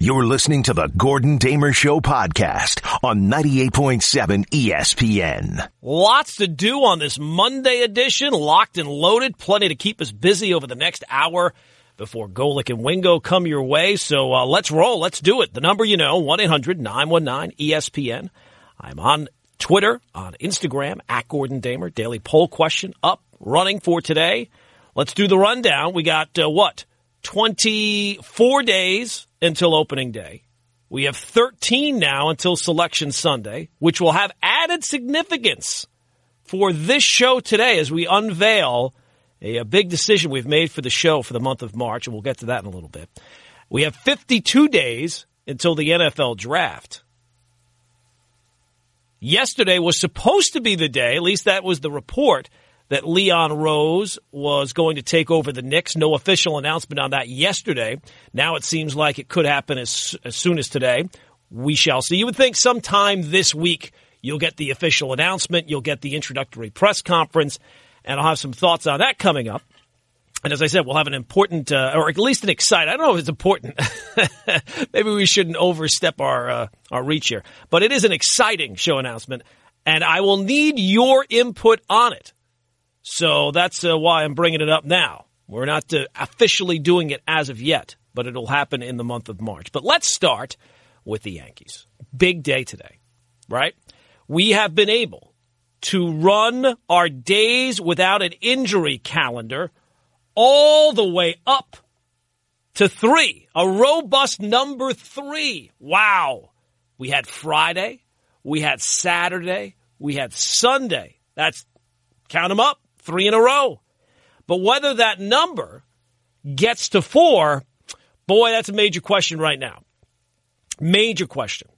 You're listening to the Gordon Damer Show podcast on 98.7 ESPN. Lots to do on this Monday edition, locked and loaded. Plenty to keep us busy over the next hour before Golic and Wingo come your way. So uh, let's roll. Let's do it. The number you know, 1-800-919-ESPN. I'm on Twitter, on Instagram, at Gordon Damer. Daily poll question up, running for today. Let's do the rundown. We got, uh, what, 24 days until opening day. We have 13 now until Selection Sunday, which will have added significance for this show today as we unveil a, a, big decision we've made for the show for the month of March, and we'll get to that in a little bit. We have 52 days until the NFL draft. Yesterday was supposed to be the day, at least that was the report, that Leon Rose was going to take over the Knicks. No official announcement on that yesterday. Now it seems like it could happen as, as soon as today. We shall see. You would think sometime this week you'll get the official announcement, you'll get the introductory press conference, and I'll have some thoughts on that coming up. And as I said, we'll have an important, uh, or at least an exciting. I don't know if it's important. Maybe we shouldn't overstep our uh, our reach here, but it is an exciting show announcement, and I will need your input on it. So that's uh, why I'm bringing it up now. We're not uh, officially doing it as of yet, but it'll happen in the month of March. But let's start with the Yankees. Big day today, right? We have been able to run our days without an injury calendar all the way up to three, a robust number three. Wow. We had Friday, we had Saturday, we had Sunday. That's count them up three in a row. But whether that number gets to four, boy, that's a major question right now. Major question.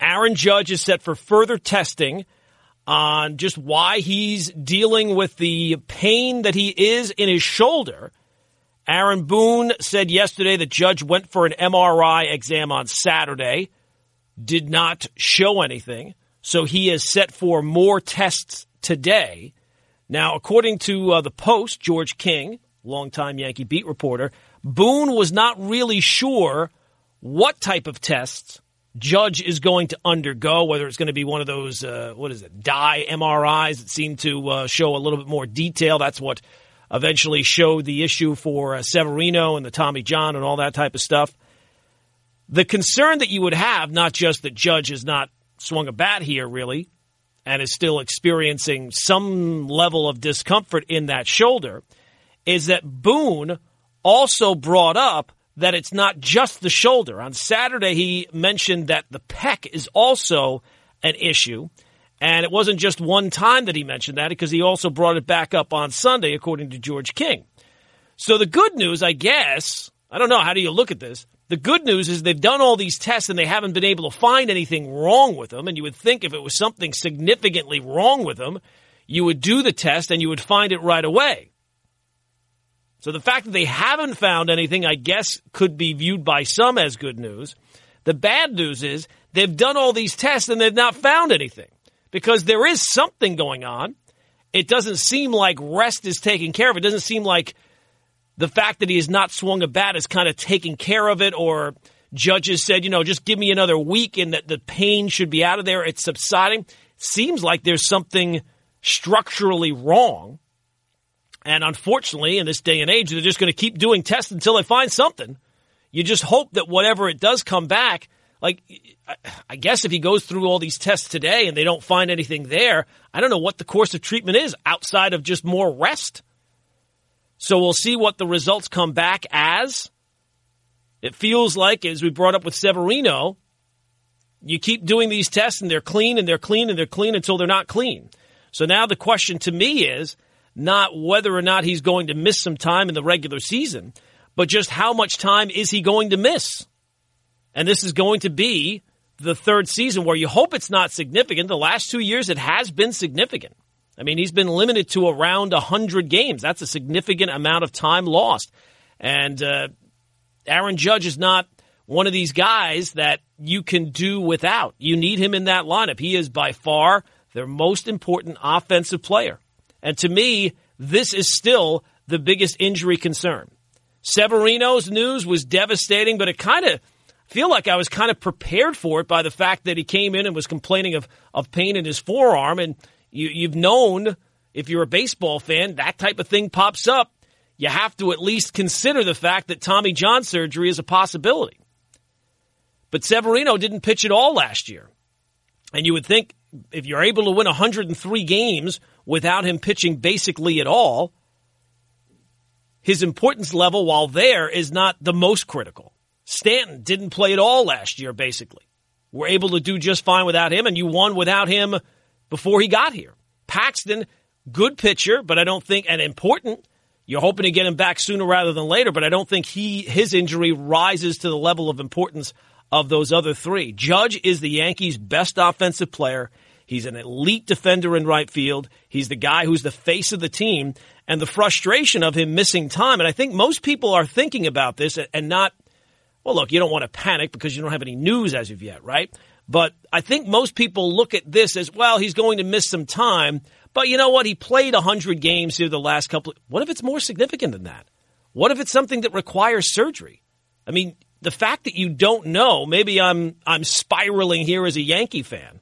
Aaron Judge is set for further testing on just why he's dealing with the pain that he is in his shoulder. Aaron Boone said yesterday that Judge went for an MRI exam on Saturday, did not show anything. So he is set for more tests today. Now, according to uh, the Post, George King, longtime Yankee beat reporter, Boone was not really sure what type of tests Judge is going to undergo, whether it's going to be one of those, uh, what is it, dye MRIs that seem to uh, show a little bit more detail. That's what eventually showed the issue for uh, Severino and the Tommy John and all that type of stuff. The concern that you would have, not just that Judge has not swung a bat here, really, and is still experiencing some level of discomfort in that shoulder is that Boone also brought up that it's not just the shoulder. On Saturday, he mentioned that the pec is also an issue. And it wasn't just one time that he mentioned that because he also brought it back up on Sunday, according to George King. So the good news, I guess, I don't know, how do you look at this? The good news is they've done all these tests and they haven't been able to find anything wrong with them. And you would think if it was something significantly wrong with them, you would do the test and you would find it right away. So the fact that they haven't found anything, I guess, could be viewed by some as good news. The bad news is they've done all these tests and they've not found anything because there is something going on. It doesn't seem like rest is taken care of. It doesn't seem like the fact that he has not swung a bat is kind of taking care of it, or judges said, you know, just give me another week and that the pain should be out of there. It's subsiding. Seems like there's something structurally wrong. And unfortunately, in this day and age, they're just going to keep doing tests until they find something. You just hope that whatever it does come back, like, I guess if he goes through all these tests today and they don't find anything there, I don't know what the course of treatment is outside of just more rest. So we'll see what the results come back as. It feels like, as we brought up with Severino, you keep doing these tests and they're clean and they're clean and they're clean until they're not clean. So now the question to me is not whether or not he's going to miss some time in the regular season, but just how much time is he going to miss? And this is going to be the third season where you hope it's not significant. The last two years, it has been significant. I mean, he's been limited to around 100 games. That's a significant amount of time lost. And uh, Aaron Judge is not one of these guys that you can do without. You need him in that lineup. He is by far their most important offensive player. And to me, this is still the biggest injury concern. Severino's news was devastating, but it kind of feel like I was kind of prepared for it by the fact that he came in and was complaining of, of pain in his forearm. And you, you've known, if you're a baseball fan, that type of thing pops up. You have to at least consider the fact that Tommy John surgery is a possibility. But Severino didn't pitch at all last year. And you would think if you're able to win 103 games without him pitching basically at all, his importance level while there is not the most critical. Stanton didn't play at all last year, basically. We're able to do just fine without him, and you won without him before he got here. Paxton, good pitcher, but I don't think, and important. You're hoping to get him back sooner rather than later, but I don't think he his injury rises to the level of importance of those other three. Judge is the Yankees' best offensive player. He's an elite defender in right field. He's the guy who's the face of the team and the frustration of him missing time. And I think most people are thinking about this and not, well, look, you don't want to panic because you don't have any news as of yet, right? But I think most people look at this as, well, he's going to miss some time. But you know what? He played 100 games here the last couple. Of, what if it's more significant than that? What if it's something that requires surgery? I mean, the fact that you don't know, maybe I'm I'm spiraling here as a Yankee fan.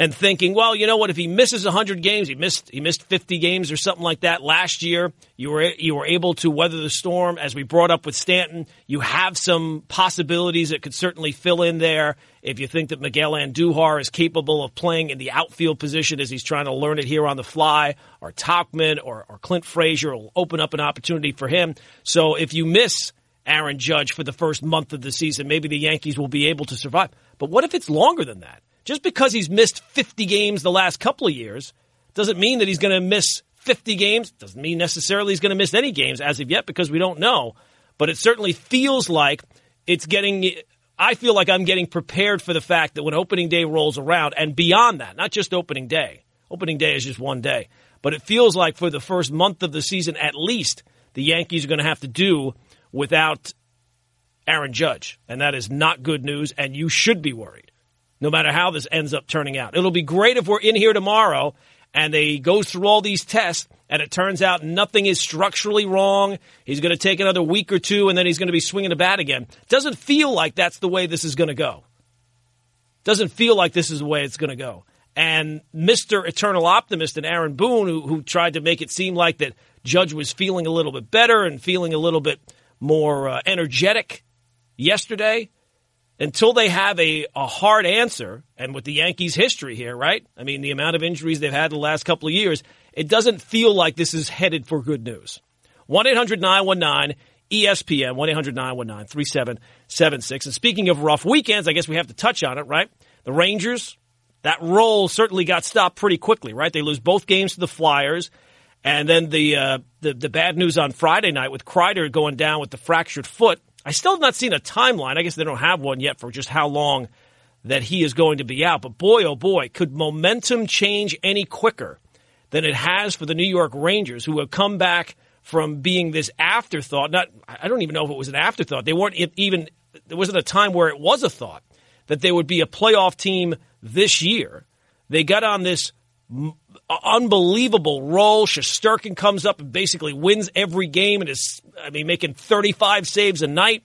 And thinking, well, you know what? If he misses 100 games, he missed he missed 50 games or something like that last year. You were you were able to weather the storm, as we brought up with Stanton. You have some possibilities that could certainly fill in there. If you think that Miguel Andujar is capable of playing in the outfield position as he's trying to learn it here on the fly, or Tauchman or, or Clint Frazier will open up an opportunity for him. So if you miss Aaron Judge for the first month of the season. Maybe the Yankees will be able to survive. But what if it's longer than that? Just because he's missed 50 games the last couple of years doesn't mean that he's going to miss 50 games. Doesn't mean necessarily he's going to miss any games as of yet because we don't know. But it certainly feels like it's getting. I feel like I'm getting prepared for the fact that when opening day rolls around and beyond that, not just opening day, opening day is just one day, but it feels like for the first month of the season at least, the Yankees are going to have to do without Aaron Judge. And that is not good news, and you should be worried, no matter how this ends up turning out. It'll be great if we're in here tomorrow and they go through all these tests and it turns out nothing is structurally wrong. He's going to take another week or two and then he's going to be swinging the bat again. Doesn't feel like that's the way this is going to go. Doesn't feel like this is the way it's going to go. And Mr. Eternal Optimist and Aaron Boone, who, who tried to make it seem like that Judge was feeling a little bit better and feeling a little bit more uh, energetic yesterday until they have a, a hard answer, and with the Yankees' history here, right? I mean, the amount of injuries they've had in the last couple of years, it doesn't feel like this is headed for good news. 1 800 919 ESPN, 1 800 919 3776. And speaking of rough weekends, I guess we have to touch on it, right? The Rangers, that roll certainly got stopped pretty quickly, right? They lose both games to the Flyers. And then the, uh, the the bad news on Friday night with Kreider going down with the fractured foot. I still have not seen a timeline. I guess they don't have one yet for just how long that he is going to be out. But boy, oh boy, could momentum change any quicker than it has for the New York Rangers, who have come back from being this afterthought. Not, I don't even know if it was an afterthought. They weren't even. There wasn't a time where it was a thought that they would be a playoff team this year. They got on this unbelievable role. Shesterkin comes up and basically wins every game and is, I mean, making 35 saves a night.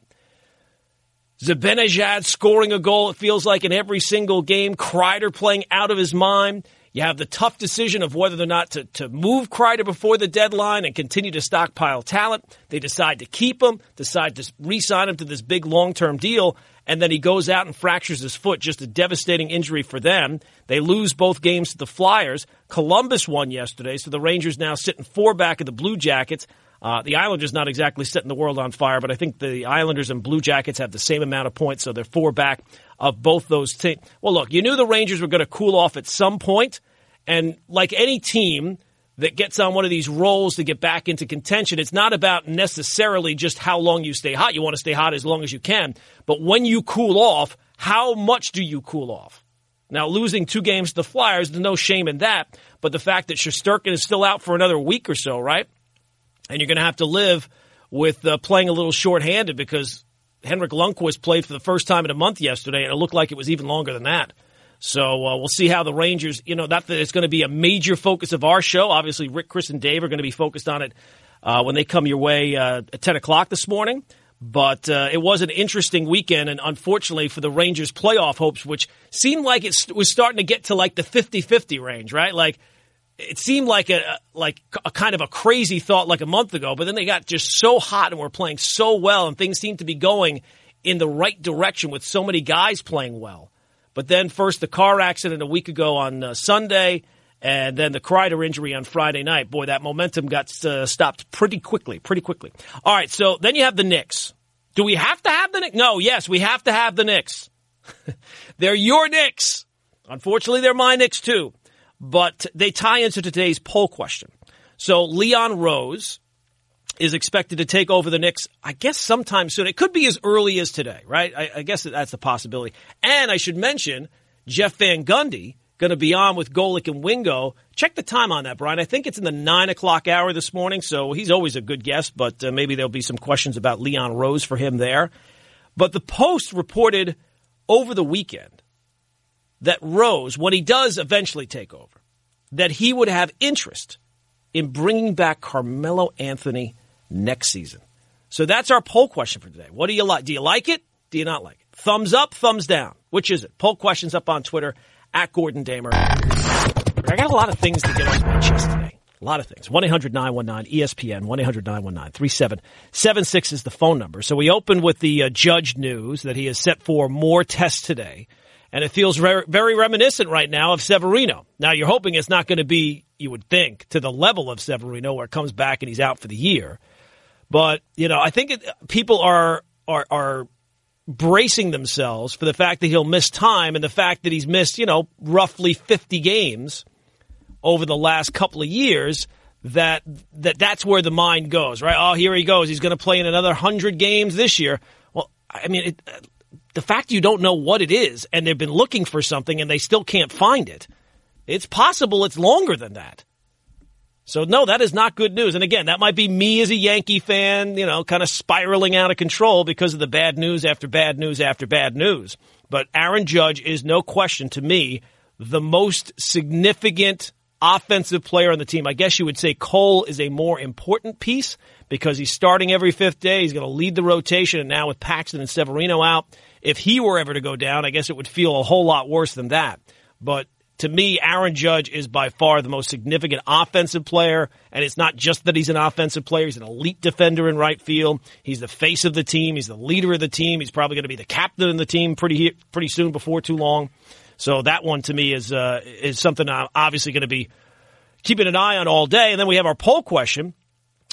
Zibanejad scoring a goal, it feels like, in every single game. Kreider playing out of his mind. You have the tough decision of whether or not to, to move Kreider before the deadline and continue to stockpile talent. They decide to keep him, decide to re sign him to this big long term deal and then he goes out and fractures his foot. Just a devastating injury for them. They lose both games to the Flyers. Columbus won yesterday, so the Rangers now sitting four back of the Blue Jackets. Uh, the Islanders not exactly setting the world on fire, but I think the Islanders and Blue Jackets have the same amount of points, so they're four back of both those teams. Well, look, you knew the Rangers were going to cool off at some point, and like any team – that gets on one of these rolls to get back into contention. It's not about necessarily just how long you stay hot. You want to stay hot as long as you can. But when you cool off, how much do you cool off? Now, losing two games to the Flyers, there's no shame in that. But the fact that Shesterkin is still out for another week or so, right? And you're going to have to live with uh, playing a little shorthanded because Henrik Lundqvist played for the first time in a month yesterday, and it looked like it was even longer than that. So uh, we'll see how the Rangers, you know, not that it's going to be a major focus of our show. Obviously, Rick, Chris, and Dave are going to be focused on it uh, when they come your way uh, at 10 o'clock this morning. But uh, it was an interesting weekend, and unfortunately for the Rangers' playoff hopes, which seemed like it was starting to get to like the 50-50 range, right? Like it seemed like a like a kind of a crazy thought like a month ago, but then they got just so hot and were playing so well, and things seemed to be going in the right direction with so many guys playing well. But then first the car accident a week ago on uh, Sunday, and then the Kreider injury on Friday night. Boy, that momentum got uh, stopped pretty quickly, pretty quickly. All right, so then you have the Knicks. Do we have to have the Knicks? No, yes, we have to have the Knicks. they're your Knicks. Unfortunately, they're my Knicks too. But they tie into today's poll question. So Leon Rose is expected to take over the Knicks, I guess, sometime soon. It could be as early as today, right? I, I guess that's the possibility. And I should mention Jeff Van Gundy going to be on with Golic and Wingo. Check the time on that, Brian. I think it's in the nine o'clock hour this morning, so he's always a good guest. But uh, maybe there'll be some questions about Leon Rose for him there. But the Post reported over the weekend that Rose, when he does eventually take over, that he would have interest in bringing back Carmelo Anthony next season. So that's our poll question for today. What do you like? Do you like it? Do you not like it? Thumbs up, thumbs down. Which is it? Poll questions up on Twitter at Gordon Damer. I got a lot of things to get off my chest today. A lot of things. 1 800 919 ESPN, 1 800 919 3776 is the phone number. So we opened with the uh, judge news that he has set for more tests today. And it feels very, very reminiscent right now of Severino. Now you're hoping it's not going to be, you would think, to the level of Severino where it comes back and he's out for the year. But you know, I think it, people are are are bracing themselves for the fact that he'll miss time and the fact that he's missed, you know, roughly 50 games over the last couple of years that that that's where the mind goes, right? Oh, here he goes. He's going to play in another 100 games this year. Well, I mean, it, the fact you don't know what it is and they've been looking for something and they still can't find it. It's possible it's longer than that. So no, that is not good news. And again, that might be me as a Yankee fan, you know, kind of spiraling out of control because of the bad news after bad news after bad news. But Aaron Judge is no question to me the most significant offensive player on the team. I guess you would say Cole is a more important piece because he's starting every fifth day. He's going to lead the rotation. And now with Paxton and Severino out, if he were ever to go down, I guess it would feel a whole lot worse than that. But to me, Aaron Judge is by far the most significant offensive player. And it's not just that he's an offensive player. He's an elite defender in right field. He's the face of the team. He's the leader of the team. He's probably going to be the captain of the team pretty, pretty soon before too long. So that one to me is, uh, is something I'm obviously going to be keeping an eye on all day. And then we have our poll question,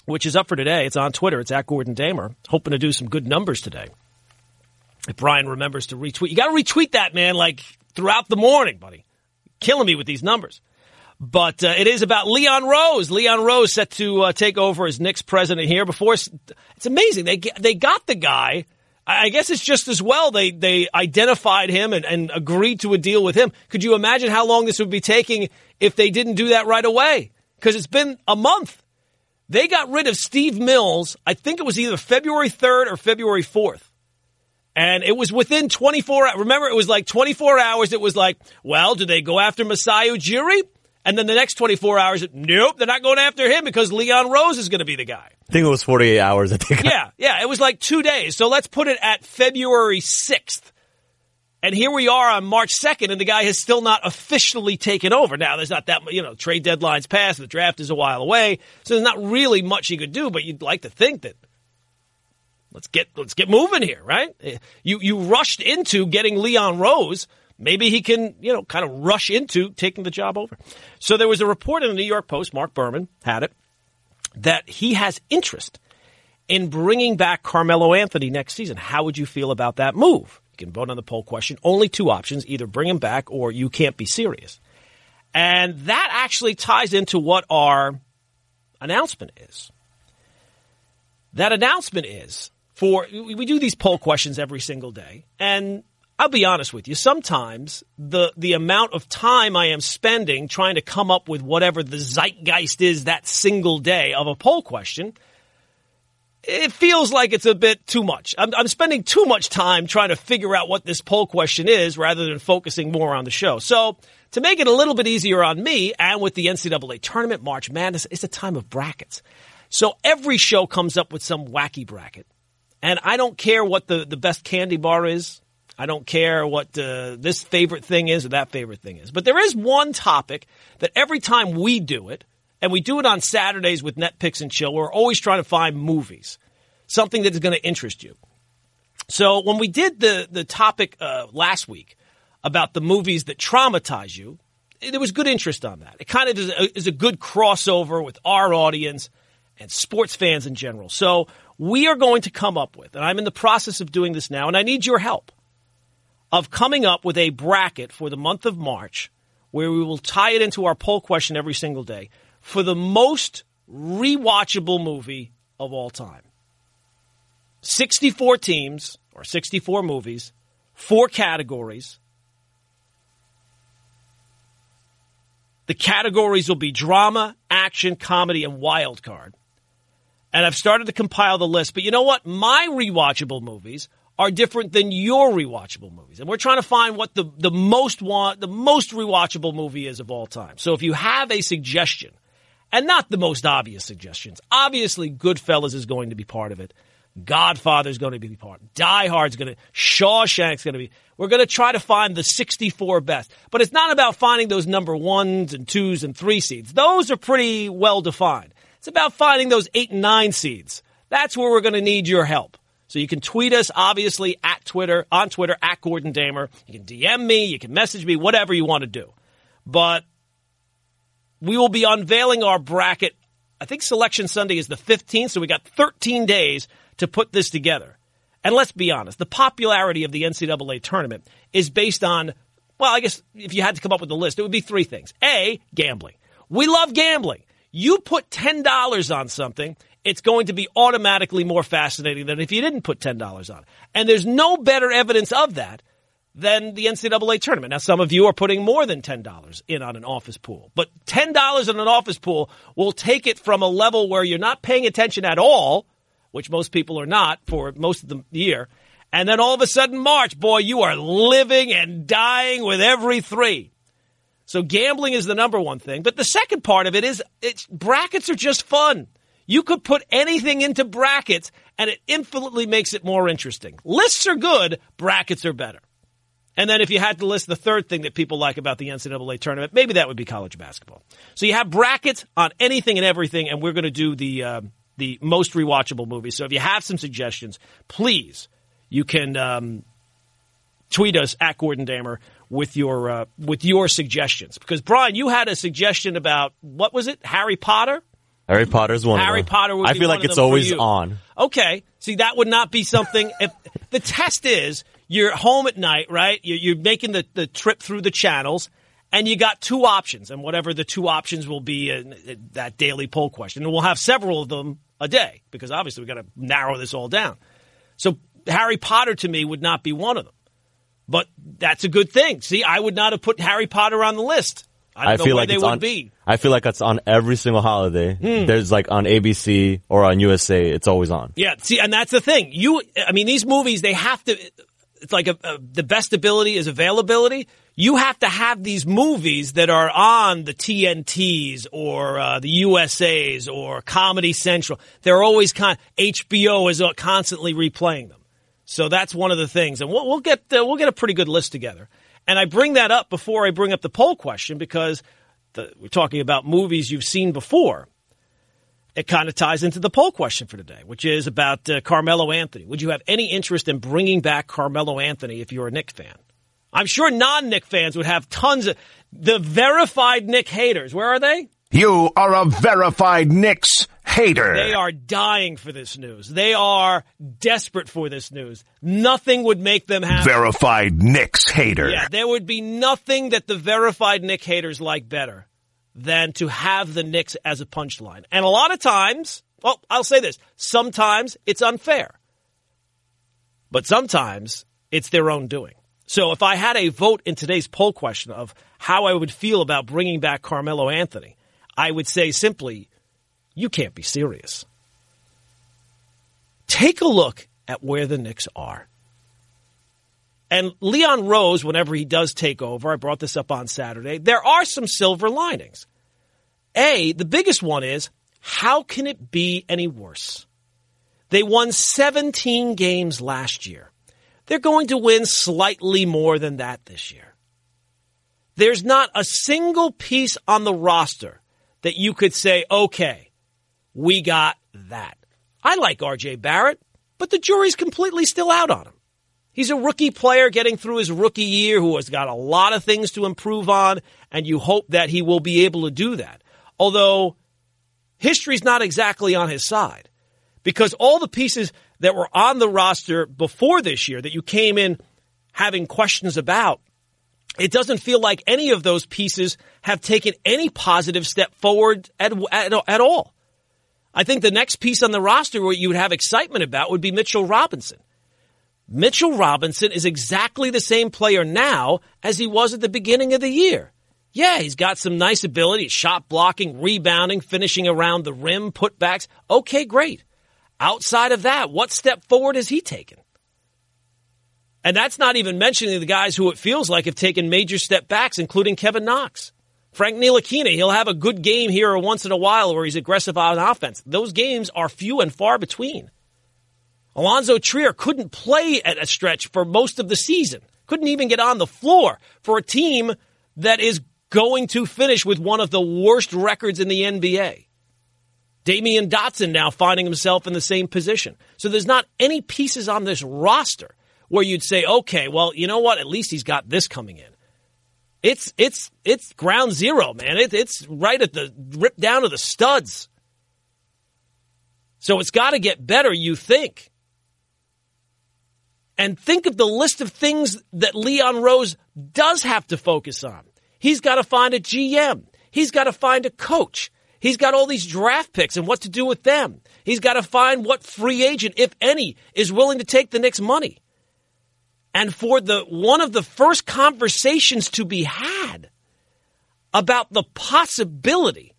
which is up for today. It's on Twitter. It's at Gordon Damer. Hoping to do some good numbers today. If Brian remembers to retweet, you got to retweet that, man, like throughout the morning, buddy killing me with these numbers. But uh, it is about Leon Rose. Leon Rose set to uh, take over as Knicks president here. Before it's amazing they they got the guy. I guess it's just as well they they identified him and, and agreed to a deal with him. Could you imagine how long this would be taking if they didn't do that right away? Because it's been a month. They got rid of Steve Mills. I think it was either February third or February fourth. And it was within 24 hours. Remember, it was like 24 hours. It was like, well, do they go after Masai Ujiri? And then the next 24 hours, nope, they're not going after him because Leon Rose is going to be the guy. I think it was 48 hours. I think. Yeah, yeah, it was like two days. So let's put it at February 6th. And here we are on March 2nd, and the guy has still not officially taken over. Now, there's not that, you know, trade deadlines passed, the draft is a while away, so there's not really much he could do, but you'd like to think that Let's get let's get moving here, right? Eh, you you rushed into getting Leon Rose. Maybe he can, you know, kind of rush into taking the job over. So there was a report in the New York Post, Marc Berman had it, that he has interest in bringing back Carmelo Anthony next season. How would you feel about that move? You can vote on the poll question. Only two options, either bring him back or you can't be serious. And that actually ties into what our announcement is. That announcement is for we do these poll questions every single day and I'll be honest with you sometimes the the amount of time I am spending trying to come up with whatever the zeitgeist is that single day of a poll question it feels like it's a bit too much. I'm, I'm, spending too much time trying to figure out what this poll question is rather than focusing more on the show. So, to make it a little bit easier on me and with the NCAA tournament, March Madness, it's a time of brackets. So, every show comes up with some wacky bracket. And I don't care what the, the best candy bar is. I don't care what uh, this favorite thing is or that favorite thing is. But there is one topic that every time we do it, and we do it on Saturdays with Net Picks and Chill, we're always trying to find movies, something that is going to interest you. So when we did the the topic uh, last week about the movies that traumatize you, there was good interest on that. It kind of is a, is a good crossover with our audience and sports fans in general. So we are going to come up with, and I'm in the process of doing this now, and I need your help of coming up with a bracket for the month of March where we will tie it into our poll question every single day for the most rewatchable movie of all time. 64 teams or 64 movies, four categories. The categories will be drama, action, comedy, and wild card. And I've started to compile the list. But you know what? My rewatchable movies are different than your rewatchable movies. And we're trying to find what the, the most want, the most rewatchable movie is of all time. So if you have a suggestion, and not the most obvious suggestions, obviously Goodfellas is going to be part of it. Godfather's going to be part. Die Hard's going to. Shawshank's going to be. We're going to try to find the 64 best. But it's not about finding those number ones and twos and three seeds. Those are pretty well defined. It's about finding those eight and nine seeds. That's where we're going to need your help. So you can tweet us, obviously, at Twitter, on Twitter, at Gordon Damer. You can DM me, you can message me, whatever you want to do. But we will be unveiling our bracket. I think Selection Sunday is the 15th, so we got 13 days to put this together. And let's be honest, the popularity of the NCAA tournament is based on, well, I guess if you had to come up with a list, it would be three things. A, gambling. We love gambling. You put $10 on something, it's going to be automatically more fascinating than if you didn't put $10 on it. And there's no better evidence of that than the NCAA tournament. Now, some of you are putting more than $10 in on an office pool, but $10 on an office pool will take it from a level where you're not paying attention at all, which most people are not for most of the year. And then all of a sudden, March, boy, you are living and dying with every three. So gambling is the number one thing. But the second part of it is it's brackets are just fun. You could put anything into brackets and it infinitely makes it more interesting. Lists are good, brackets are better. And then if you had to list the third thing that people like about the NCAA tournament, maybe that would be college basketball. So you have brackets on anything and everything, and we're going to do the uh, the most rewatchable movies. So if you have some suggestions, please you can um, tweet us at Gordon Damer with your uh, with your suggestions. Because Brian, you had a suggestion about what was it? Harry Potter. Harry Potter's one. Harry Potter would I be feel like of it's always on. Okay, see that would not be something. if the test is you're home at night, right? You're, you're making the, the trip through the channels, and you got two options, and whatever the two options will be in, in that daily poll question, and we'll have several of them a day because obviously we got to narrow this all down. So Harry Potter to me would not be one of them, but that's a good thing. See, I would not have put Harry Potter on the list. I don't I know feel like they would on. be. Hmm. I feel like it's on every single holiday. There's like on ABC or on USA. It's always on. Yeah, see, and that's the thing. You, I mean, these movies they have to. It's like a, a, the best ability is availability. You have to have these movies that are on the TNTs or uh, the USA's or Comedy Central. They're always con. HBO is uh, constantly replaying them. So that's one of the things, and we'll, we'll get uh, we'll get a pretty good list together. And I bring that up before I bring up the poll question because the, we're talking about movies you've seen before it kind of ties into the poll question for today, which is about uh, Carmelo Anthony. Would you have any interest in bringing back Carmelo Anthony if you're a Knick fan? I'm sure non-Knick fans would have tons of the verified Knick haters. Where are they? You are a verified Knicks hater. They are dying for this news. They are desperate for this news. Nothing would make them happy. verified Knicks hater. Yeah, there would be nothing that the verified Knick haters like better than to have the Knicks as a punchline. And a lot of times, well, I'll say this, sometimes it's unfair. But sometimes it's their own doing. So if I had a vote in today's poll question of how I would feel about bringing back Carmelo Anthony, I would say simply, you can't be serious. Take a look at where the Knicks are. And Leon Rose, whenever he does take over, I brought this up on Saturday, there are some silver linings. A, the biggest one is how can it be any worse? They won 17 games last year. They're going to win slightly more than that this year. There's not a single piece on the roster that you could say, okay, we got that. I like RJ Barrett, but the jury's completely still out on him. He's a rookie player getting through his rookie year who has got a lot of things to improve on, and you hope that he will be able to do that. Although history's not exactly on his side because all the pieces that were on the roster before this year that you came in having questions about, it doesn't feel like any of those pieces have taken any positive step forward at, at, at all. I think the next piece on the roster where you would have excitement about would be Mitchell Robinson. Mitchell Robinson is exactly the same player now as he was at the beginning of the year. Yeah, he's got some nice ability, shot blocking, rebounding, finishing around the rim, putbacks. Okay, great. Outside of that, what step forward has he taken? And that's not even mentioning the guys who it feels like have taken major step backs, including Kevin Knox. Frank Ntilikina, he'll have a good game here once in a while where he's aggressive on offense. Those games are few and far between. Alonzo Trier couldn't play at a stretch for most of the season. Couldn't even get on the floor for a team that is going to finish with one of the worst records in the NBA. Damyean Dotson now finding himself in the same position. So there's not any pieces on this roster where you'd say, okay, well, you know what? At least he's got this coming in. It's it's it's ground zero, man. It, it's right at the rip down to the studs. So it's got to get better, you think. And think of the list of things that Leon Rose does have to focus on. He's got to find a GM. He's got to find a coach. He's got all these draft picks and what to do with them. He's got to find what free agent, if any, is willing to take the Knicks money. And for the one of the first conversations to be had about the possibility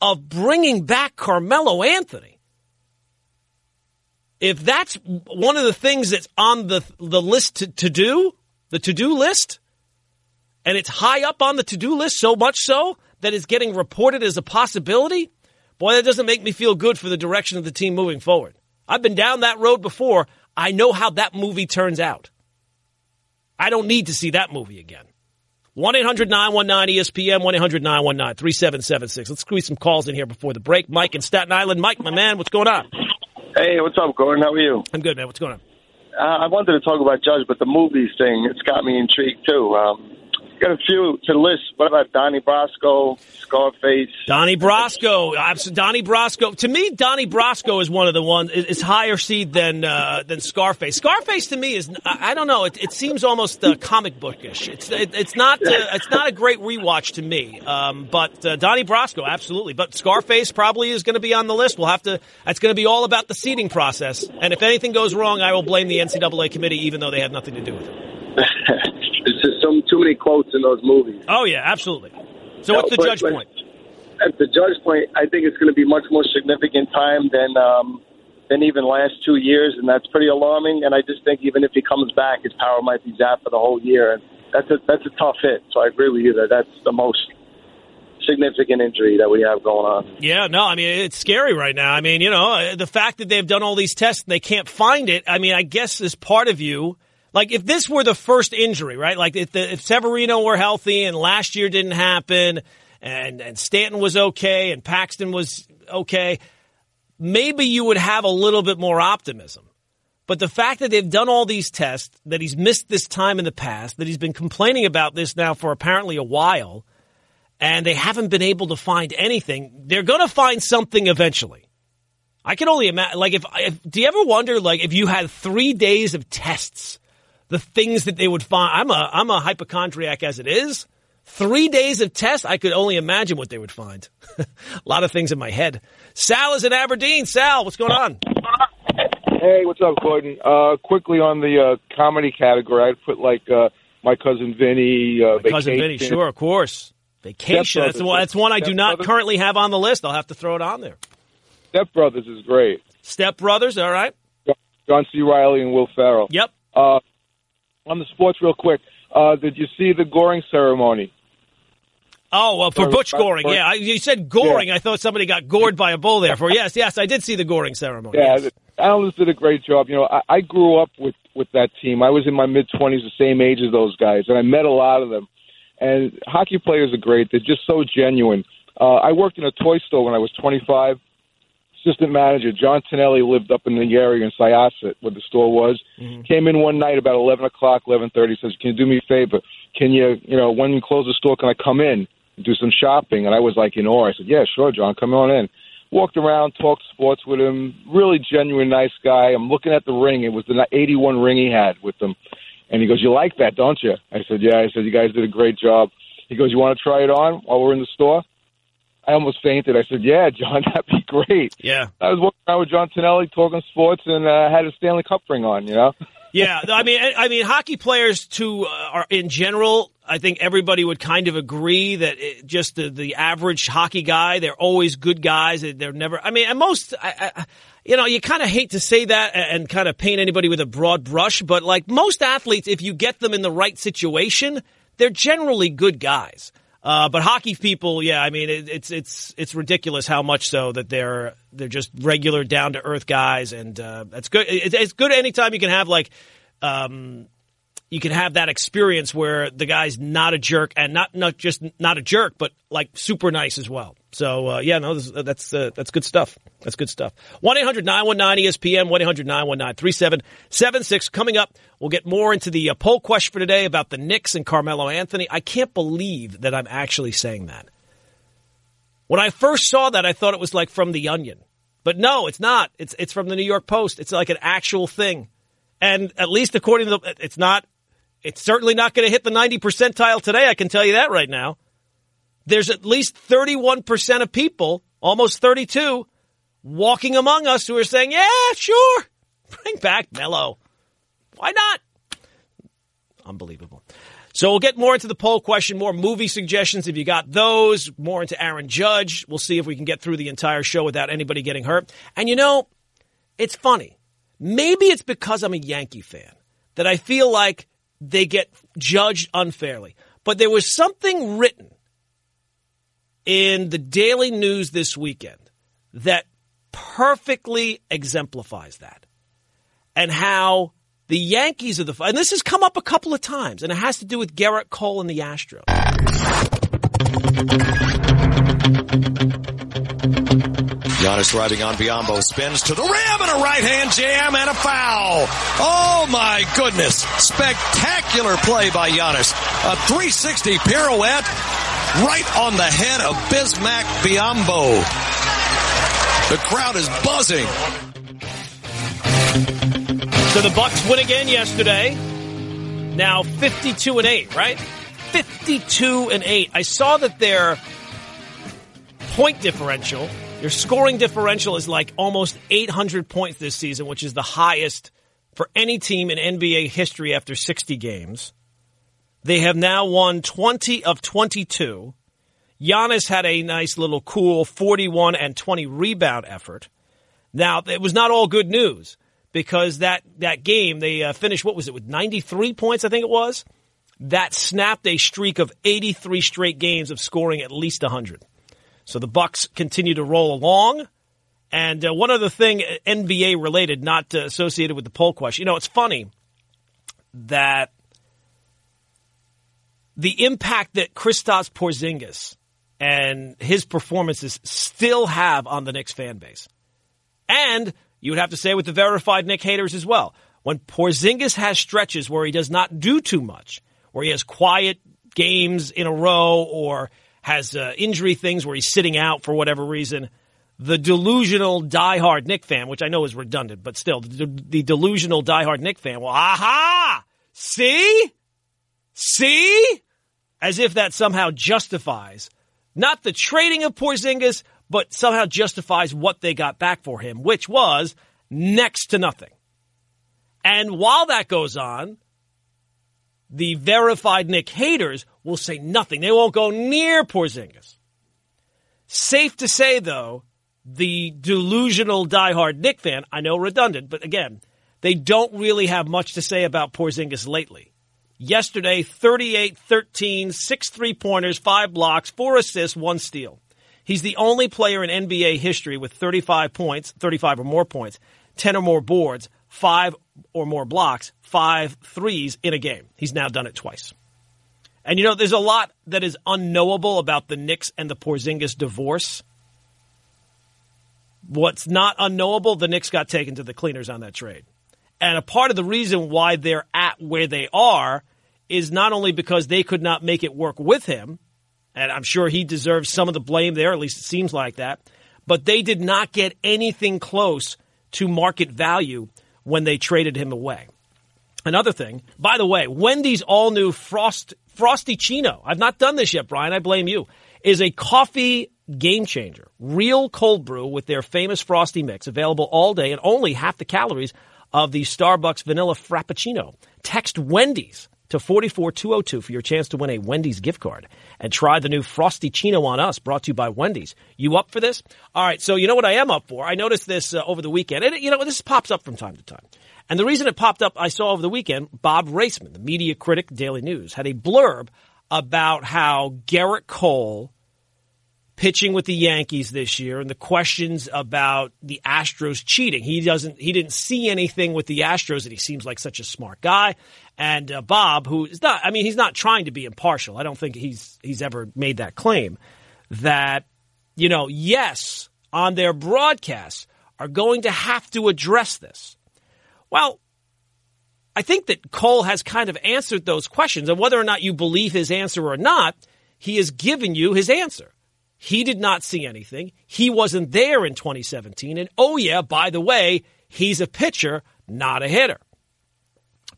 of bringing back Carmelo Anthony. If that's one of the things that's on the the list to, to do, the to-do list, and it's high up on the to-do list so much so that it's getting reported as a possibility, boy, that doesn't make me feel good for the direction of the team moving forward. I've been down that road before. I know how that movie turns out. I don't need to see that movie again. 1 800 919 ESPN, 1 800 919 3776. Let's squeeze some calls in here before the break. Mike in Staten Island. Mike, my man, what's going on? Hey, what's up, Gordon? How are you? I'm good, man. What's going on? Uh, I wanted to talk about Judge, but the movies thing, it's got me intrigued, too. Um, got a few to list. What about Donnie Brasco, Scarface? Donnie Brasco, Donnie Brasco. To me, Donnie Brasco is one of the ones. Is higher seed than uh, than Scarface. Scarface to me is I don't know. It, it seems almost uh, comic bookish. It's it, it's not uh, it's not a great rewatch to me. Um, but uh, Donnie Brasco, absolutely. But Scarface probably is going to be on the list. We'll have to. It's going to be all about the seeding process. And if anything goes wrong, I will blame the NCAA committee, even though they have nothing to do with it. There's just some too many quotes in those movies. Oh yeah, absolutely. So no, what's the but, judge but point? At the judge point, I think it's going to be much more significant time than um, than even last two years, and that's pretty alarming. And I just think even if he comes back, his power might be zapped for the whole year, and that's a that's a tough hit. So I agree with you that that's the most significant injury that we have going on. Yeah, no, I mean it's scary right now. I mean, you know, the fact that they've done all these tests and they can't find it. I mean, I guess as part of you like if this were the first injury, right? Like if the, if Severino were healthy and last year didn't happen, and and Stanton was okay and Paxton was okay, maybe you would have a little bit more optimism. But the fact that they've done all these tests, that he's missed this time in the past, that he's been complaining about this now for apparently a while, and they haven't been able to find anything, they're going to find something eventually. I can only imagine. Like, if, if do you ever wonder, like, if you had three days of tests the things that they would find. I'm a I'm a hypochondriac as it is. Three days of tests, I could only imagine what they would find. a lot of things in my head. Sal is in Aberdeen. Sal, what's going on? Hey, what's up, Gordon? Uh, quickly on the uh, comedy category, I'd put like uh, my cousin Vinny. Uh, my cousin Vinny, sure, of course. Vacation. That's the one. That's one I do not currently have on the list. I'll have to throw it on there. Step Brothers is great. Step Brothers, all right. John C. Reilly and Will Ferrell. Yep. Uh, on the sports real quick. Uh, did you see the goring ceremony? Oh, well, for Butch Goring, yeah. You said goring. Yeah. I thought somebody got gored by a bull there. For yes, yes, I did see the goring ceremony. Yeah, yes. Islanders did a great job. You know, I, I grew up with with that team. I was in my mid twenties, the same age as those guys, and I met a lot of them. And hockey players are great. They're just so genuine. Uh, I worked in a toy store when I was 25. Assistant manager John Tonelli lived up in the area in Syosset, where the store was. Mm-hmm. Came in one night about 11 o'clock, 11:30. Says, "Can you do me a favor? Can you, you know, when you close the store, can I come in and do some shopping?" And I was like in awe. I said, "Yeah, sure, John, come on in." Walked around, talked sports with him. Really genuine, nice guy. I'm looking at the ring. It was the 81 ring he had with him. And he goes, "You like that, don't you?" I said, "Yeah." I said, "You guys did a great job." He goes, "You want to try it on while we're in the store?" I almost fainted. I said, "Yeah, John, that'd be great." Yeah. I was walking around with John Tonelli talking sports and uh, had a Stanley Cup ring on. You know. yeah, I mean, I mean, hockey players too uh, are in general. I think everybody would kind of agree that it, just the, the average hockey guy, they're always good guys. They're never. I mean, and most. I, I, you know, you kind of hate to say that and kind of paint anybody with a broad brush, but like most athletes, if you get them in the right situation, they're generally good guys. Uh, but hockey people, yeah, I mean, it, it's it's it's ridiculous how much so that they're they're just regular, down to earth guys, and uh, that's good. It, it's good anytime you can have like. Um, you can have that experience where the guy's not a jerk and not not just not a jerk, but like super nice as well. So uh, yeah, no, this, that's uh, that's good stuff. That's good stuff. One 919 ESPN one 919 3776 Coming up, we'll get more into the uh, poll question for today about the Knicks and Carmelo Anthony. I can't believe that I'm actually saying that. When I first saw that, I thought it was like from The Onion, but no, it's not. It's it's from the New York Post. It's like an actual thing, and at least according to the, it's not it's certainly not going to hit the 90 percentile today, I can tell you that right now. There's at least 31% of people, almost 32, walking among us who are saying, yeah, sure, bring back Melo. Why not? Unbelievable. So we'll get more into the poll question, more movie suggestions if you got those, more into Aaron Judge. We'll see if we can get through the entire show without anybody getting hurt. And you know, it's funny. Maybe it's because I'm a Yankee fan that I feel like they get judged unfairly. But there was something written in the Daily News this weekend that perfectly exemplifies that. And how the Yankees are the and this has come up a couple of times, and it has to do with Gerrit Cole and the Astros. Giannis driving on Biyombo spins to the rim and a right hand jam and a foul. Oh my goodness. Spectacular play by Giannis. A 360 pirouette right on the head of Bismack Biyombo. The crowd is buzzing. So the Bucks win again yesterday. Now 52 and 8, right? 52 and 8. I saw that their point differential their scoring differential is like almost 800 points this season, which is the highest for any team in NBA history after 60 games. They have now won 20 of 22. Giannis had a nice little cool 41 and 20 rebound effort. Now, it was not all good news because that, that game, they uh, finished, what was it, with 93 points, I think it was? That snapped a streak of 83 straight games of scoring at least 100. So the Bucks continue to roll along. And uh, one other thing, NBA related, not uh, associated with the poll question. You know, it's funny that the impact that Kristaps Porzingis and his performances still have on the Knicks fan base. And you would have to say with the verified Knick haters as well. When Porzingis has stretches where he does not do too much, where he has quiet games in a row or – has uh, injury things where he's sitting out for whatever reason. The delusional diehard Knick fan, which I know is redundant, but still, the, the delusional diehard Knick fan, well, aha! See? See? As if that somehow justifies not the trading of Porzingis, but somehow justifies what they got back for him, which was next to nothing. And while that goes on, the verified Knick haters will say nothing. They won't go near Porzingis. Safe to say, though, the delusional diehard Knick fan, I know redundant, but again, they don't really have much to say about Porzingis lately. Yesterday, 38 13, six three pointers, five blocks, four assists, one steal. He's the only player in NBA history with 35 points, 35 or more points, 10 or more boards, five or more blocks, five threes in a game. He's now done it twice. And you know, there's a lot that is unknowable about the Knicks and the Porzingis divorce. What's not unknowable, the Knicks got taken to the cleaners on that trade. And a part of the reason why they're at where they are is not only because they could not make it work with him, and I'm sure he deserves some of the blame there, at least it seems like that, but they did not get anything close to market value when they traded him away. Another thing, by the way, Wendy's all new Frost Frosty-ccino. I've not done this yet, Brian. I blame you. Is a coffee game changer. Real cold brew with their famous Frosty mix, available all day and only half the calories of the Starbucks vanilla frappuccino. Text Wendy's to 44202 for your chance to win a Wendy's gift card and try the new Frosty-ccino on us brought to you by Wendy's. You up for this? All right. So you know what I am up for? I noticed this uh, over the weekend and it, you know, this pops up from time to time. And the reason it popped up, I saw over the weekend, Bob Raissman, the media critic, Daily News, had a blurb about how Gerrit Cole pitching with the Yankees this year and the questions about the Astros cheating. He doesn't, he didn't see anything with the Astros and he seems like such a smart guy. And uh, Bob, who is not, I mean, he's not trying to be impartial. I don't think he's, he's ever made that claim that, you know, yes, on their broadcasts are going to have to address this. Well, I think that Cole has kind of answered those questions, and whether or not you believe his answer or not, he has given you his answer. He did not see anything. He wasn't there in 2017. And oh, yeah, by the way, he's a pitcher, not a hitter.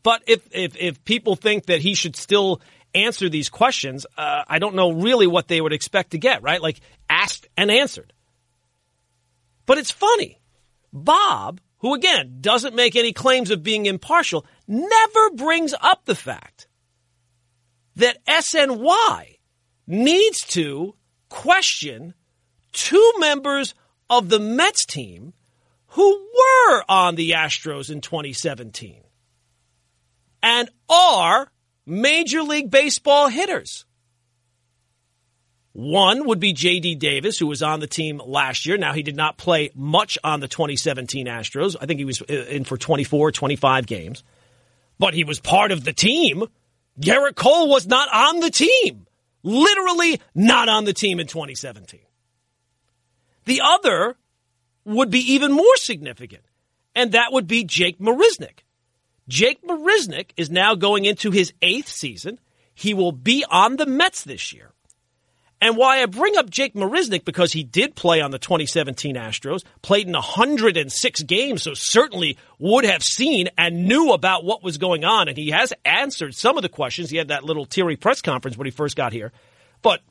But if, if, if people think that he should still answer these questions, uh, I don't know really what they would expect to get, right? Like asked and answered. But it's funny. Bob who again doesn't make any claims of being impartial, never brings up the fact that SNY needs to question two members of the Mets team who were on the Astros in 2017 and are Major League Baseball hitters. One would be J.D. Davis, who was on the team last year. Now, he did not play much on the 2017 Astros. I think he was uh, in for 24, 25 games. But he was part of the team. Gerrit Cole was not on the team. Literally not on the team in 2017. The other would be even more significant, and that would be Jake Marisnick. Jake Marisnick is now going into his eighth season. He will be on the Mets this year. And why I bring up Jake Marisnick because he did play on the 2017 Astros, played in 106 games, so certainly would have seen and knew about what was going on. And he has answered some of the questions. He had that little teary press conference when he first got here. But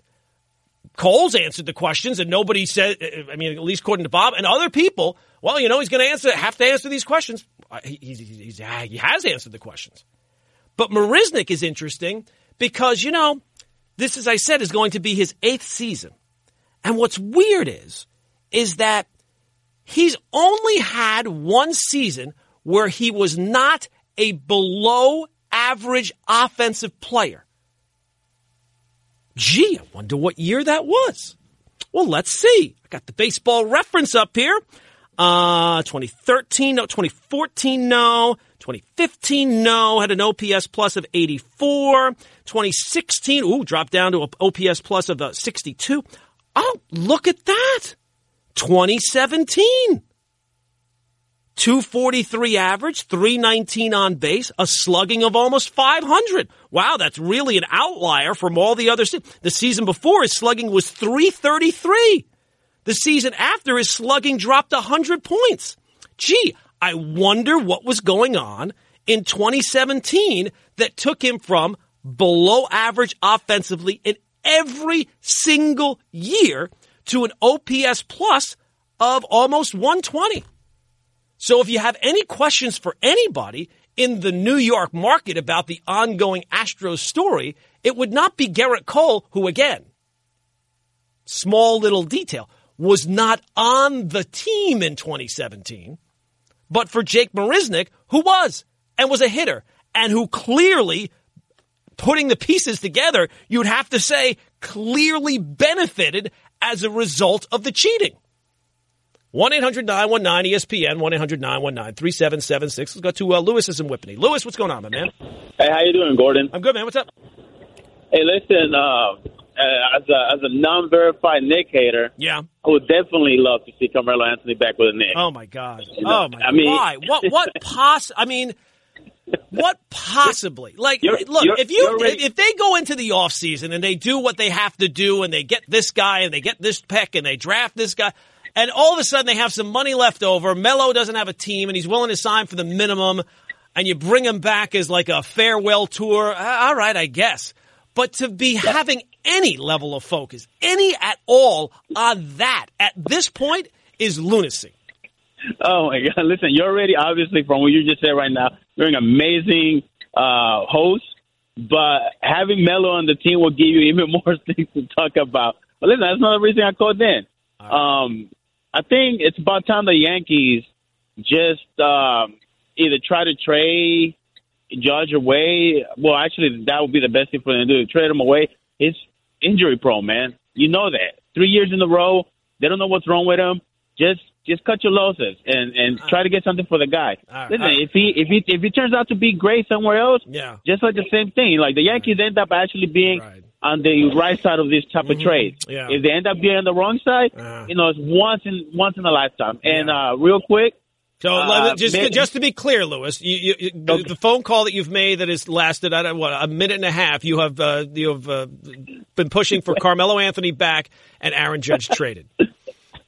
Cole's answered the questions, and nobody said, I mean, at least according to Bob and other people, well, you know, he's going to answer, have to answer these questions. Uh, he, he's, he's, he has answered the questions. But Marisnick is interesting because, you know, this, as I said, is going to be his eighth season. And what's weird is, is that he's only had one season where he was not a below average offensive player. Gee, I wonder what year that was. Well, let's see. I got the baseball reference up here. Uh, 2013, no, 2014, no. 2015, no. Had an OPS plus of 84. 2016, ooh, dropped down to an OPS plus of uh, 62. Oh, look at that. 2017. 243 average, 319 on base, a slugging of almost 500. Wow, that's really an outlier from all the other. Se- the season before, his slugging was 333. The season after, his slugging dropped 100 points. Gee, I wonder what was going on in 2017 that took him from below average offensively in every single year to an OPS plus of almost 120. So if you have any questions for anybody in the New York market about the ongoing Astros story, it would not be Gerrit Cole, who again, small little detail, was not on the team in 2017, but for Jake Marisnick, who was and was a hitter and who clearly putting the pieces together, you'd have to say clearly benefited as a result of the cheating. 1 800 919 ESPN, 1 800 919 3776. Let's go to uh, Lewis's in Whippany. Lewis, what's going on, my man? Hey, how you doing, Gordon? I'm good, man. What's up? Hey, listen, uh, as a as a non-verified Knick hater, Yeah. I would definitely love to see Carmelo Anthony back with a Knick. Oh, my God. know, Oh, my I mean- Why? What, what poss... I mean... What possibly? Like, You're- look, you're- if you if they go into the offseason and they do what they have to do and they get this guy and they get this pick and they draft this guy and all of a sudden they have some money left over, Melo doesn't have a team and he's willing to sign for the minimum and you bring him back as like a farewell tour, uh, all right, I guess. But to be having any level of focus, any at all on that at this point is lunacy. Oh my God! Listen, you're already obviously from what you just said right now. You're an amazing uh, host, but having Melo on the team will give you even more things to talk about. But listen, that's another reason I called in. Um, I think it's about time the Yankees just um, either try to trade Judge away. Well, actually, that would be the best thing for them to do. Trade him away. He's injury prone, man. You know that. Three years in a row, they don't know what's wrong with him. Just just cut your losses and and try to get something for the guy. Right, Listen, right. if he if he if he turns out to be great somewhere else, Yeah. just like the same thing. Like the Yankees end up actually being on the right side of this type of trade. Yeah. If they end up being on the wrong side, Uh. you know, it's once in once in a lifetime. And uh, real quick, So Uh, just just to be clear, Lewis, you, you, Okay. the phone call that you've made that has lasted I don't, what a minute and a half. You have uh, you have uh, been pushing for Carmelo Anthony back and Aaron Judge traded.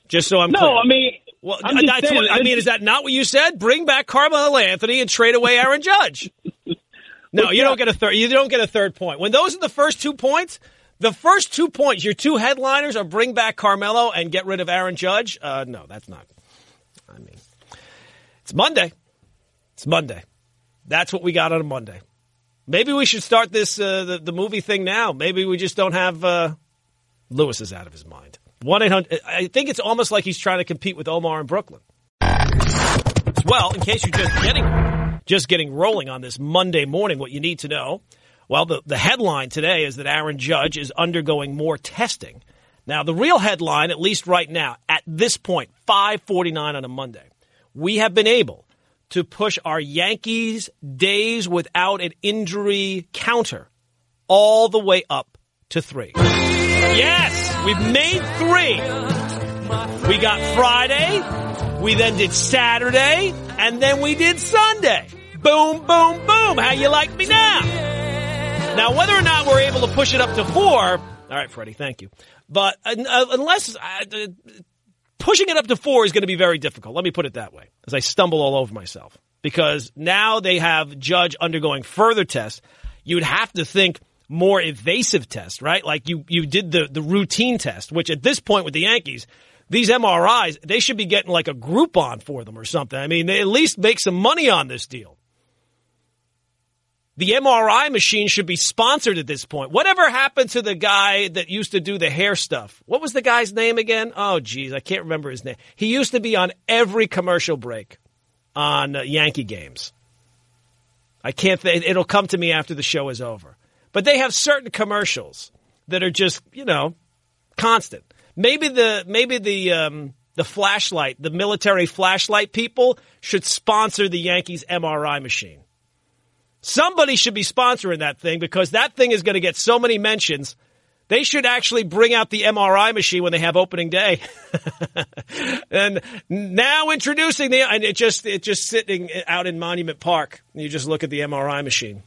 Just so I'm clear. no, clear. I mean, well, that's saying, what, I mean, is that not what you said? Bring back Carmelo Anthony and trade away Aaron Judge. No, you don't get a third. You don't get a third point. When those are the first two points, the first two points, your two headliners are bring back Carmelo and get rid of Aaron Judge. Uh, no, that's not. I mean, it's Monday. It's Monday. That's what we got on a Monday. Maybe we should start this uh, the, the movie thing now. Maybe we just don't have uh, Lewis is out of his mind. One eight hundred. I think it's almost like he's trying to compete with Omar in Brooklyn. Well, in case you're just getting just getting rolling on this Monday morning, what you need to know. Well, the, the headline today is that Aaron Judge is undergoing more testing. Now, the real headline, at least right now, at this point, 549 on a Monday, we have been able to push our Yankees days without an injury counter all the way up to three. Yes, we've made three. We got Friday, we then did Saturday, and then we did Sunday. Boom, boom, boom. How you like me now? Now, whether or not we're able to push it up to four, all right, Freddie, thank you. But uh, uh, unless uh, pushing it up to four is going to be very difficult. Let me put it that way, as I stumble all over myself. Because now they have Judge undergoing further tests. You'd have to think more evasive tests, right? Like you, you did the, the routine test, which at this point with the Yankees, these MRIs, they should be getting like a Groupon for them or something. I mean, they at least make some money on this deal. The MRI machine should be sponsored at this point. Whatever happened to the guy that used to do the hair stuff? What was the guy's name again? Oh, geez, I can't remember his name. He used to be on every commercial break on uh, Yankee games. I can't. Th- it'll come to me after the show is over. But they have certain commercials that are just, you know, constant. Maybe the maybe the um, the flashlight, the military flashlight people should sponsor the Yankees MRI machine. Somebody should be sponsoring that thing because that thing is going to get so many mentions. They should actually bring out the MRI machine when they have opening day. and now introducing the and it just it just sitting out in Monument Park. You just look at the MRI machine.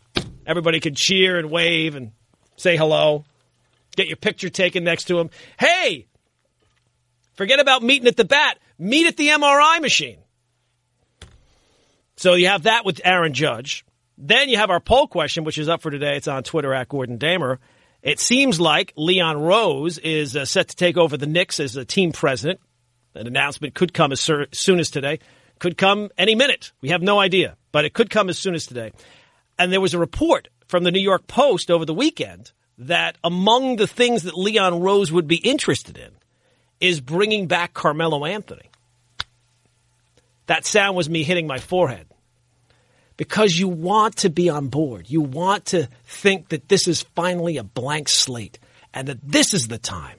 Everybody can cheer and wave and say hello. Get your picture taken next to him. Hey, forget about meeting at the bat. Meet at the MRI machine. So you have that with Aaron Judge. Then you have our poll question, which is up for today. It's on Twitter at Gordon Damer. It seems like Leon Rose is uh, set to take over the Knicks as a team president. An announcement could come as soon as today. Could come any minute. We have no idea, but it could come as soon as today. And there was a report from the New York Post over the weekend that among the things that Leon Rose would be interested in is bringing back Carmelo Anthony. That sound was me hitting my forehead because you want to be on board. You want to think that this is finally a blank slate and that this is the time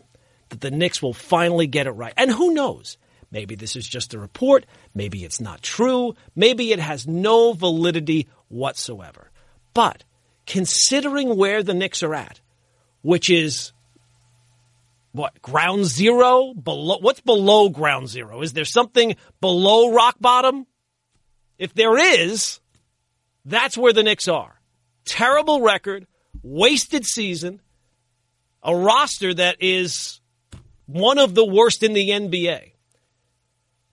that the Knicks will finally get it right. And who knows? Maybe this is just a report. Maybe it's not true. Maybe it has no validity whatsoever. But considering where the Knicks are at, which is what ground zero below what's below ground zero is there something below rock bottom if there is that's where the Knicks are. Terrible record wasted season a roster that is one of the worst in the NBA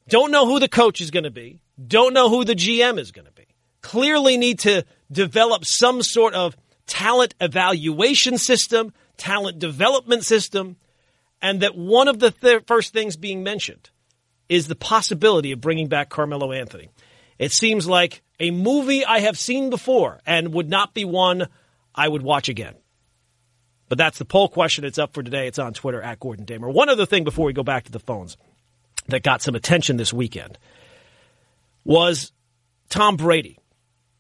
don't know who the coach is going to be. Don't know who the GM is going to be. Clearly need to develop some sort of talent evaluation system talent development system and that one of the th- first things being mentioned is the possibility of bringing back Carmelo Anthony. It seems like a movie I have seen before and would not be one I would watch again. But that's the poll question. It's up for today. It's on Twitter at Gordon Damer. One other thing before we go back to the phones that got some attention this weekend was Tom Brady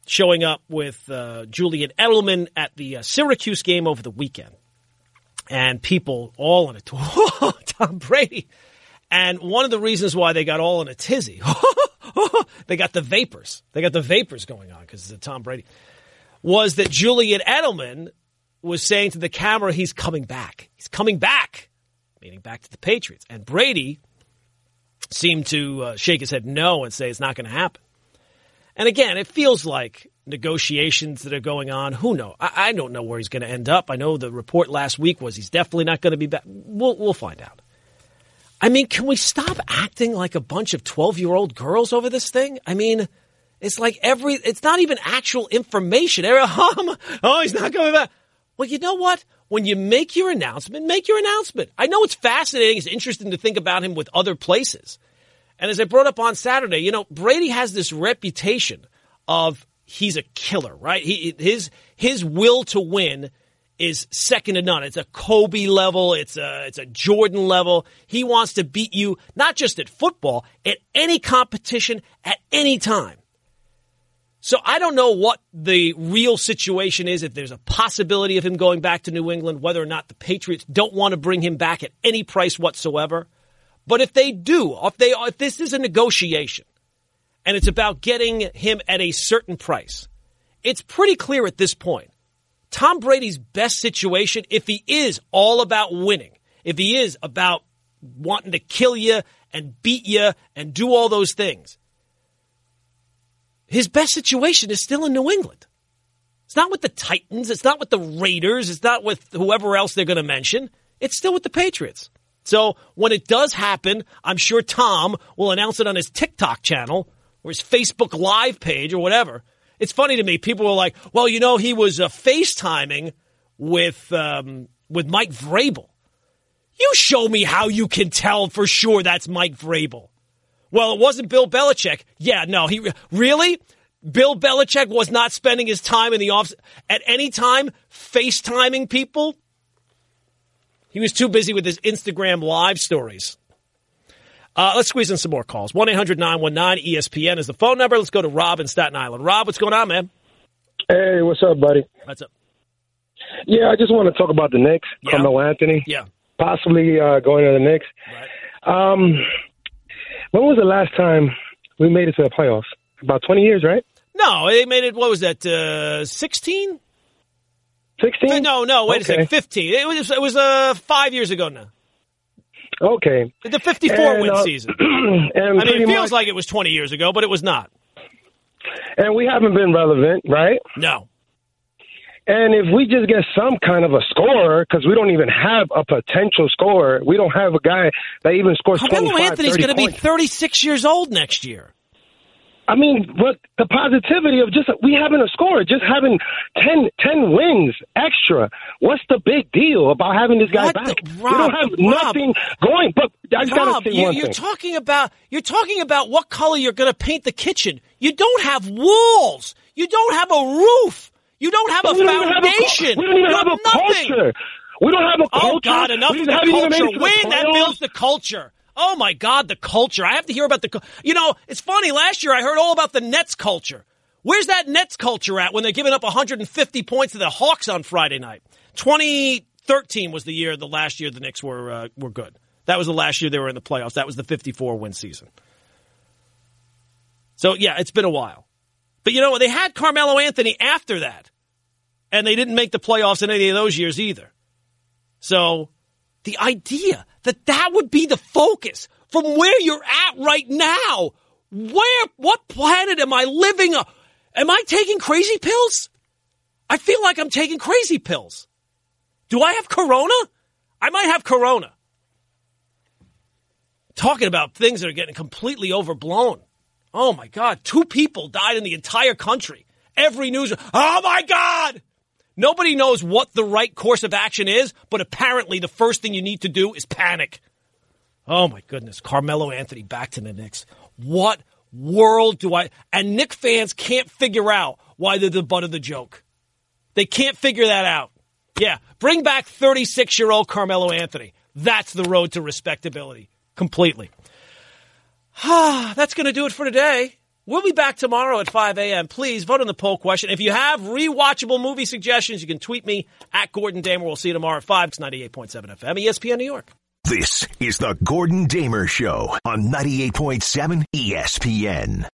showing up with uh, Julian Edelman at the uh, Syracuse game over the weekend and people all in a Tom Brady. And one of the reasons why they got all in a tizzy, they got the vapors. They got the vapors going on because it's Tom Brady. Was that Julian Edelman was saying to the camera, he's coming back. He's coming back, meaning back to the Patriots. And Brady seemed to uh, shake his head no and say it's not going to happen. And again, it feels like negotiations that are going on. Who knows? I, I don't know where he's going to end up. I know the report last week was he's definitely not going to be back. We'll, we'll find out. I mean, can we stop acting like a bunch of 12 year old girls over this thing? I mean, it's like every, it's not even actual information. Oh, oh, he's not coming back. Well, you know what? When you make your announcement, make your announcement. I know it's fascinating. It's interesting to think about him with other places. And as I brought up on Saturday, you know, Brady has this reputation of he's a killer, right? He, his, his will to win is second to none. It's a Kobe level. It's a, it's a Jordan level. He wants to beat you, not just at football, at any competition, at any time. So I don't know what the real situation is, if there's a possibility of him going back to New England, whether or not the Patriots don't want to bring him back at any price whatsoever. But if they do, if they if this is a negotiation and it's about getting him at a certain price, it's pretty clear at this point. Tom Brady's best situation, if he is all about winning, if he is about wanting to kill you and beat you and do all those things, his best situation is still in New England. It's not with the Titans. It's not with the Raiders. It's not with whoever else they're going to mention. It's still with the Patriots. So when it does happen, I'm sure Tom will announce it on his TikTok channel or his Facebook Live page or whatever. It's funny to me. People were like, "Well, you know, he was uh, FaceTiming with um, with Mike Vrabel." You show me how you can tell for sure that's Mike Vrabel. Well, it wasn't Bill Belichick. Yeah, no, he really. Bill Belichick was not spending his time in the office at any time FaceTiming people. He was too busy with his Instagram live stories. Uh, let's squeeze in some more calls. 1 800 919 ESPN is the phone number. Let's go to Rob in Staten Island. Rob, what's going on, man? Hey, what's up, buddy? What's up? Yeah, I just want to talk about the Knicks, Yeah. Carmelo Anthony, Yeah. possibly uh, going to the Knicks. Right. Um, when was the last time we made it to the playoffs? About 20 years, right? No, they made it, what was that, uh, 16? 16? No, no, wait a second, 15. It was, it was uh, five years ago now. Okay. The 54 And, win uh, season. and I mean, it feels much- like it was 20 years ago, but it was not. and we haven't been relevant, right? No. And if we just get some kind of a scorer, because we don't even have a potential scorer, we don't have a guy that even scores Carmelo 25, Anthony's 30 going to be 36 years old next year. I mean, what the positivity of just we having a scorer, just having 10, 10 wins extra. What's the big deal about having this guy What back? the- we don't have Rob. nothing going. But I just Rob, gotta say you, one you're thing. talking about you're talking about what color you're going to paint the kitchen. You don't have walls. You don't have a roof. You don't have a we don't have a, foundation. we don't even have a nothing. culture. We don't have a culture. Oh God, enough we of the haven't even made culture. Win that builds the culture. Oh my God, the culture. I have to hear about the. You know, it's funny. Last year I heard all about the Nets culture. Where's that Nets culture at when they're giving up 150 points to the Hawks on Friday night? 2013 was the year, the last year the Knicks were uh, were good. That was the last year they were in the playoffs. That was the 54 win season. So, yeah, it's been a while. But you know what? They had Carmelo Anthony after that, and they didn't make the playoffs in any of those years either. So, the idea that that would be the focus from where you're at right now, where, what planet am I living on? Am I taking crazy pills? I feel like I'm taking crazy pills. Do I have corona? I might have corona. Talking about things that are getting completely overblown. Oh my God, two people died in the entire country. Every news, oh my God! Nobody knows what the right course of action is, but apparently the first thing you need to do is panic. Oh my goodness, Carmelo Anthony back to the Knicks. What world do I. And Knick fans can't figure out why they're the butt of the joke. They can't figure that out. Yeah, bring back 36 year old Carmelo Anthony. That's the road to respectability completely. Ah, That's going to do it for today. We'll be back tomorrow at 5 a.m. Please vote on the poll question. If you have rewatchable movie suggestions, you can tweet me at Gordon Damer. We'll see you tomorrow at 5. It's 98.7 FM, ESPN New York. This is the Gordon Damer Show on 98.7 ESPN.